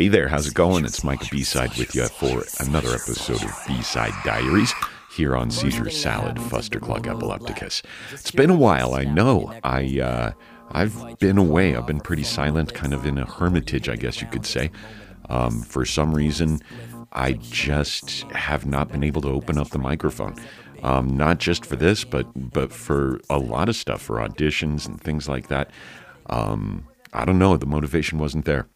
Hey there, how's it going? It's Mike B Side with you for another episode of B Side Diaries here on Seizure Salad, Fustercluck Epilepticus. It's been a while, I know. I uh, I've been away. I've been pretty silent, kind of in a hermitage, I guess you could say. Um, for some reason, I just have not been able to open up the microphone. Um, not just for this, but but for a lot of stuff, for auditions and things like that. Um, I don't know. The motivation wasn't there.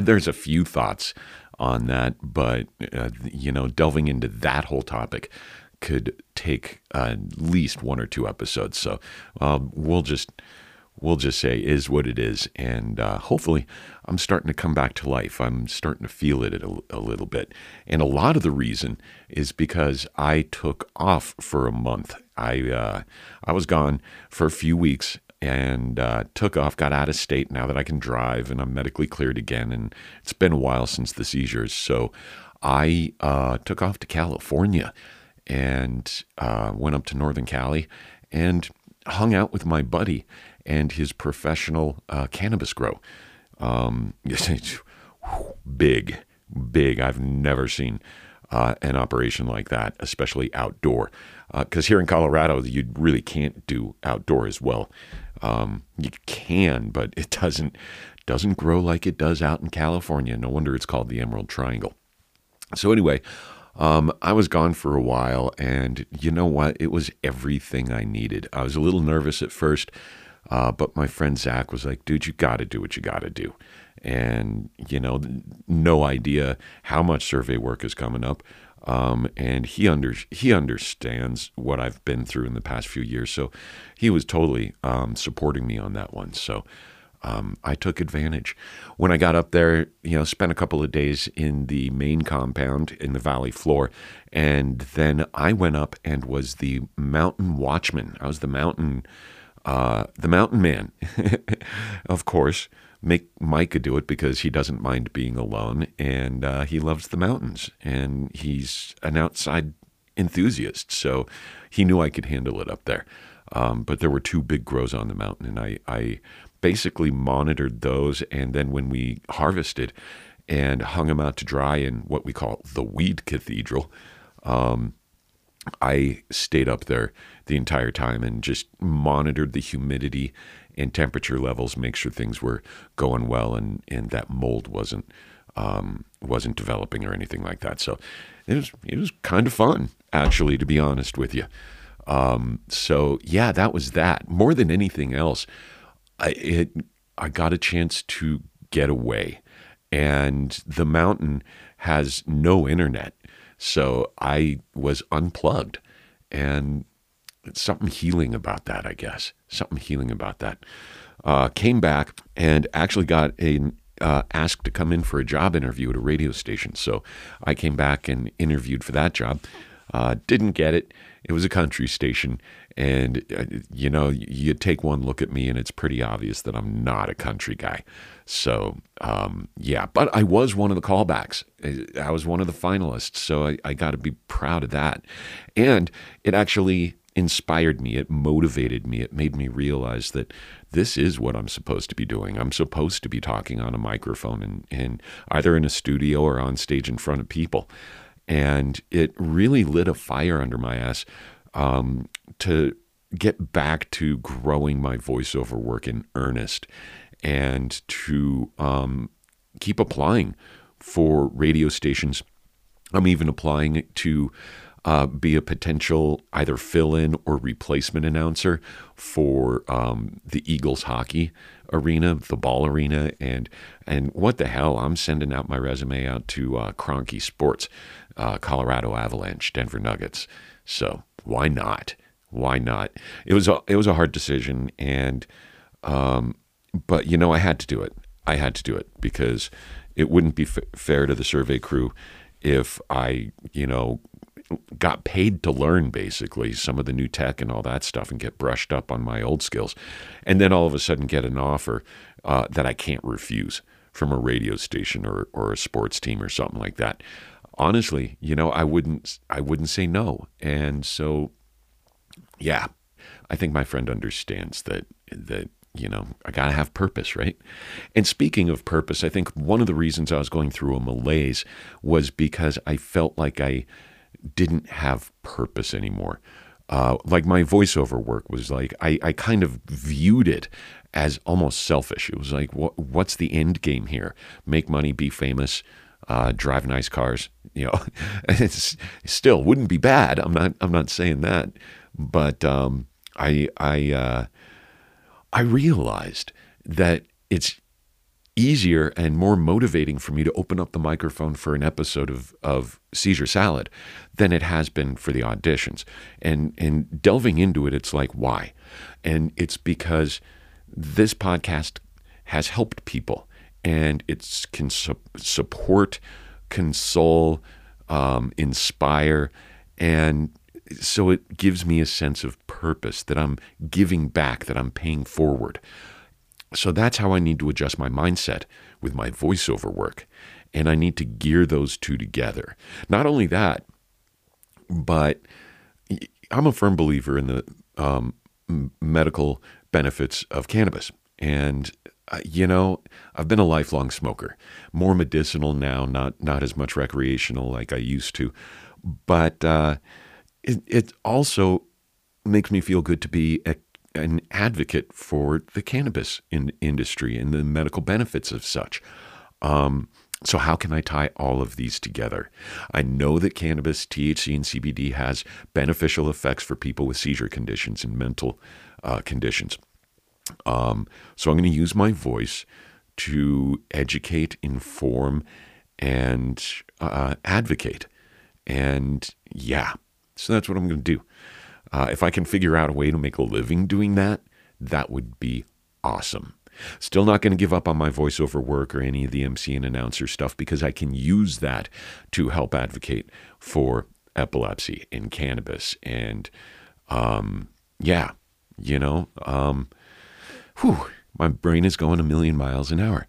There's a few thoughts on that, but uh, you know, delving into that whole topic could take uh, at least one or two episodes. So um, we'll just we'll just say is what it is, and uh, hopefully, I'm starting to come back to life. I'm starting to feel it a, a little bit, and a lot of the reason is because I took off for a month. I uh, I was gone for a few weeks and uh, took off, got out of state now that I can drive and I'm medically cleared again. And it's been a while since the seizures. So I uh, took off to California and uh, went up to Northern Cali and hung out with my buddy and his professional uh, cannabis grow. Um, big, big. I've never seen uh, an operation like that, especially outdoor. Because uh, here in Colorado, you really can't do outdoor as well. Um, you can, but it doesn't doesn't grow like it does out in California. No wonder it's called the Emerald Triangle. So anyway, um, I was gone for a while, and you know what? It was everything I needed. I was a little nervous at first, uh, but my friend Zach was like, "Dude, you got to do what you got to do." And you know, no idea how much survey work is coming up. Um, and he under he understands what I've been through in the past few years, so he was totally um, supporting me on that one. So um, I took advantage. When I got up there, you know, spent a couple of days in the main compound in the valley floor, and then I went up and was the mountain watchman. I was the mountain, uh, the mountain man, of course make Micah do it because he doesn't mind being alone and uh, he loves the mountains and he's an outside enthusiast. So he knew I could handle it up there. Um, but there were two big grows on the mountain, and I, I basically monitored those. And then when we harvested and hung them out to dry in what we call the weed cathedral, um, I stayed up there the entire time and just monitored the humidity and temperature levels, make sure things were going well, and and that mold wasn't um, wasn't developing or anything like that. So it was it was kind of fun, actually, to be honest with you. Um, so yeah, that was that. More than anything else, I it, I got a chance to get away, and the mountain has no internet, so I was unplugged, and something healing about that, I guess. Something healing about that. Uh, came back and actually got a uh, asked to come in for a job interview at a radio station. So I came back and interviewed for that job. Uh, didn't get it. It was a country station. And, uh, you know, you take one look at me and it's pretty obvious that I'm not a country guy. So, um, yeah, but I was one of the callbacks. I was one of the finalists. So I, I got to be proud of that. And it actually inspired me, it motivated me, it made me realize that this is what I'm supposed to be doing. I'm supposed to be talking on a microphone and, and either in a studio or on stage in front of people. And it really lit a fire under my ass um, to get back to growing my voiceover work in earnest and to um, keep applying for radio stations. I'm even applying to uh, be a potential either fill in or replacement announcer for um, the Eagles hockey arena, the ball arena, and and what the hell? I'm sending out my resume out to uh, Sports, uh, Colorado Avalanche, Denver Nuggets. So why not? Why not? It was a it was a hard decision, and um, but you know I had to do it. I had to do it because it wouldn't be f- fair to the survey crew if I, you know, got paid to learn basically some of the new tech and all that stuff and get brushed up on my old skills. And then all of a sudden get an offer uh, that I can't refuse from a radio station or, or a sports team or something like that. Honestly, you know, I wouldn't I wouldn't say no. And so yeah, I think my friend understands that that you know, I got to have purpose, right? And speaking of purpose, I think one of the reasons I was going through a malaise was because I felt like I didn't have purpose anymore. Uh, like my voiceover work was like, I, I kind of viewed it as almost selfish. It was like, what, what's the end game here? Make money, be famous, uh, drive nice cars. You know, it's still wouldn't be bad. I'm not, I'm not saying that, but um, I, I, uh, I realized that it's easier and more motivating for me to open up the microphone for an episode of, of Seizure Salad than it has been for the auditions. And and delving into it, it's like, why? And it's because this podcast has helped people and it can su- support, console, um, inspire, and so it gives me a sense of purpose that I'm giving back, that I'm paying forward. So that's how I need to adjust my mindset with my voiceover work. And I need to gear those two together. Not only that, but I'm a firm believer in the um, medical benefits of cannabis. And uh, you know, I've been a lifelong smoker, more medicinal now, not not as much recreational like I used to. But uh, it, it also makes me feel good to be a, an advocate for the cannabis in, industry and the medical benefits of such. Um, so, how can I tie all of these together? I know that cannabis, THC, and CBD has beneficial effects for people with seizure conditions and mental uh, conditions. Um, so, I'm going to use my voice to educate, inform, and uh, advocate. And yeah, so that's what I'm going to do. Uh, if I can figure out a way to make a living doing that, that would be awesome. Still not going to give up on my voiceover work or any of the MC and announcer stuff because I can use that to help advocate for epilepsy and cannabis. And um, yeah, you know, um, whew, my brain is going a million miles an hour.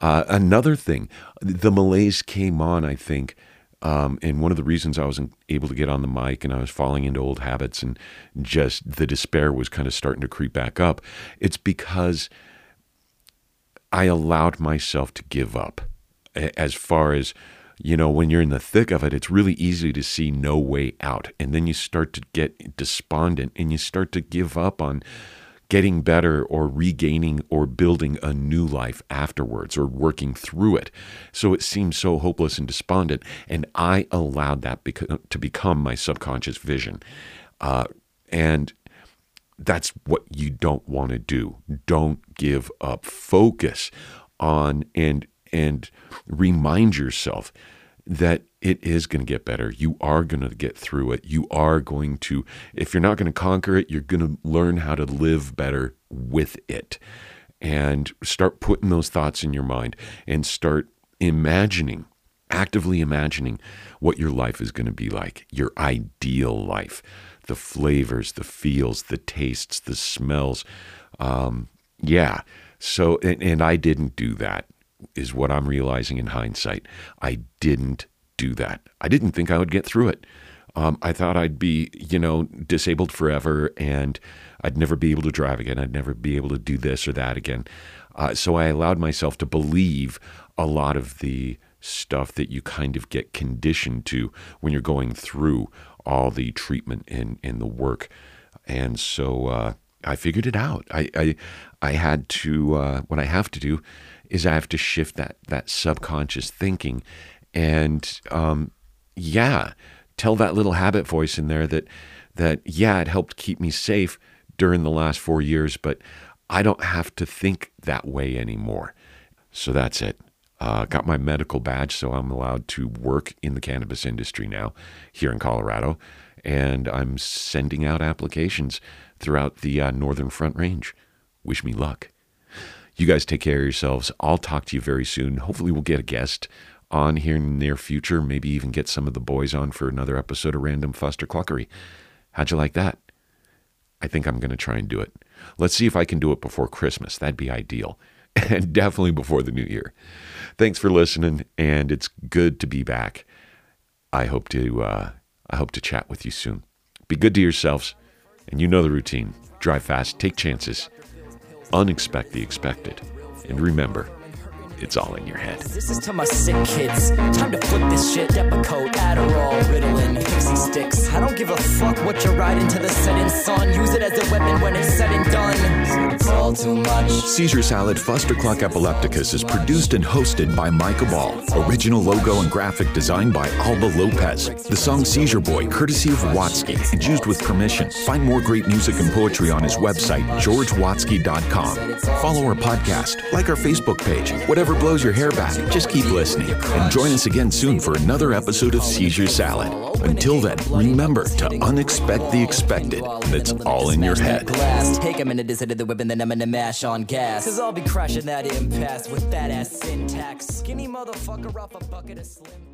Uh, another thing, the malaise came on, I think, um, and one of the reasons I wasn't able to get on the mic and I was falling into old habits and just the despair was kind of starting to creep back up, it's because I allowed myself to give up. As far as, you know, when you're in the thick of it, it's really easy to see no way out. And then you start to get despondent and you start to give up on getting better or regaining or building a new life afterwards or working through it. So it seemed so hopeless and despondent. And I allowed that to become my subconscious vision. Uh, and that's what you don't want to do. Don't give up. Focus on and and remind yourself that it is going to get better. You are going to get through it. You are going to, if you're not going to conquer it, you're going to learn how to live better with it. And start putting those thoughts in your mind and start imagining, actively imagining what your life is going to be like, your ideal life, the flavors, the feels, the tastes, the smells. Um, yeah. So, and, and I didn't do that is what I'm realizing in hindsight. I didn't do that. I didn't think I would get through it. Um, I thought I'd be, you know, disabled forever and I'd never be able to drive again. I'd never be able to do this or that again. Uh, so I allowed myself to believe a lot of the stuff that you kind of get conditioned to when you're going through all the treatment and, and the work. And so uh, I figured it out. I, I, I had to, uh, what I have to do is I have to shift that that subconscious thinking, and um, yeah, tell that little habit voice in there that that yeah, it helped keep me safe during the last four years, but I don't have to think that way anymore. So that's it. Uh, got my medical badge, so I'm allowed to work in the cannabis industry now here in Colorado, and I'm sending out applications throughout the uh, Northern Front Range. Wish me luck. You guys take care of yourselves. I'll talk to you very soon. Hopefully, we'll get a guest on here in the near future. Maybe even get some of the boys on for another episode of Random Fuster Cluckery. How'd you like that? I think I'm going to try and do it. Let's see if I can do it before Christmas. That'd be ideal. And definitely before the new year. Thanks for listening, and it's good to be back. I hope to uh, I hope to chat with you soon. Be good to yourselves, and you know the routine. Drive fast, take chances, unexpect the expected. And remember, it's all in your head. This is to my sick kids. Time to flip this shit. Depakote, Adderall, Ritalin, sticks. I don't give a fuck what you're riding to the. Use it as a weapon when it's all too much. Seizure Salad Fustercluck Epilepticus is produced and hosted by Micah Ball. Original logo and graphic design by Alba Lopez. The song Seizure Boy, courtesy of Watsky, and used with permission. Find more great music and poetry on his website, georgewatsky.com. Follow our podcast, like our Facebook page, whatever blows your hair back, just keep listening. And join us again soon for another episode of Seizure Salad. Until then, remember to unexpect the expected. That's all in your head. Take a minute to sit at the whip and then I'm gonna mash on gas. Cause I'll be crashing that impasse with that ass syntax. Skinny motherfucker off a bucket of slim.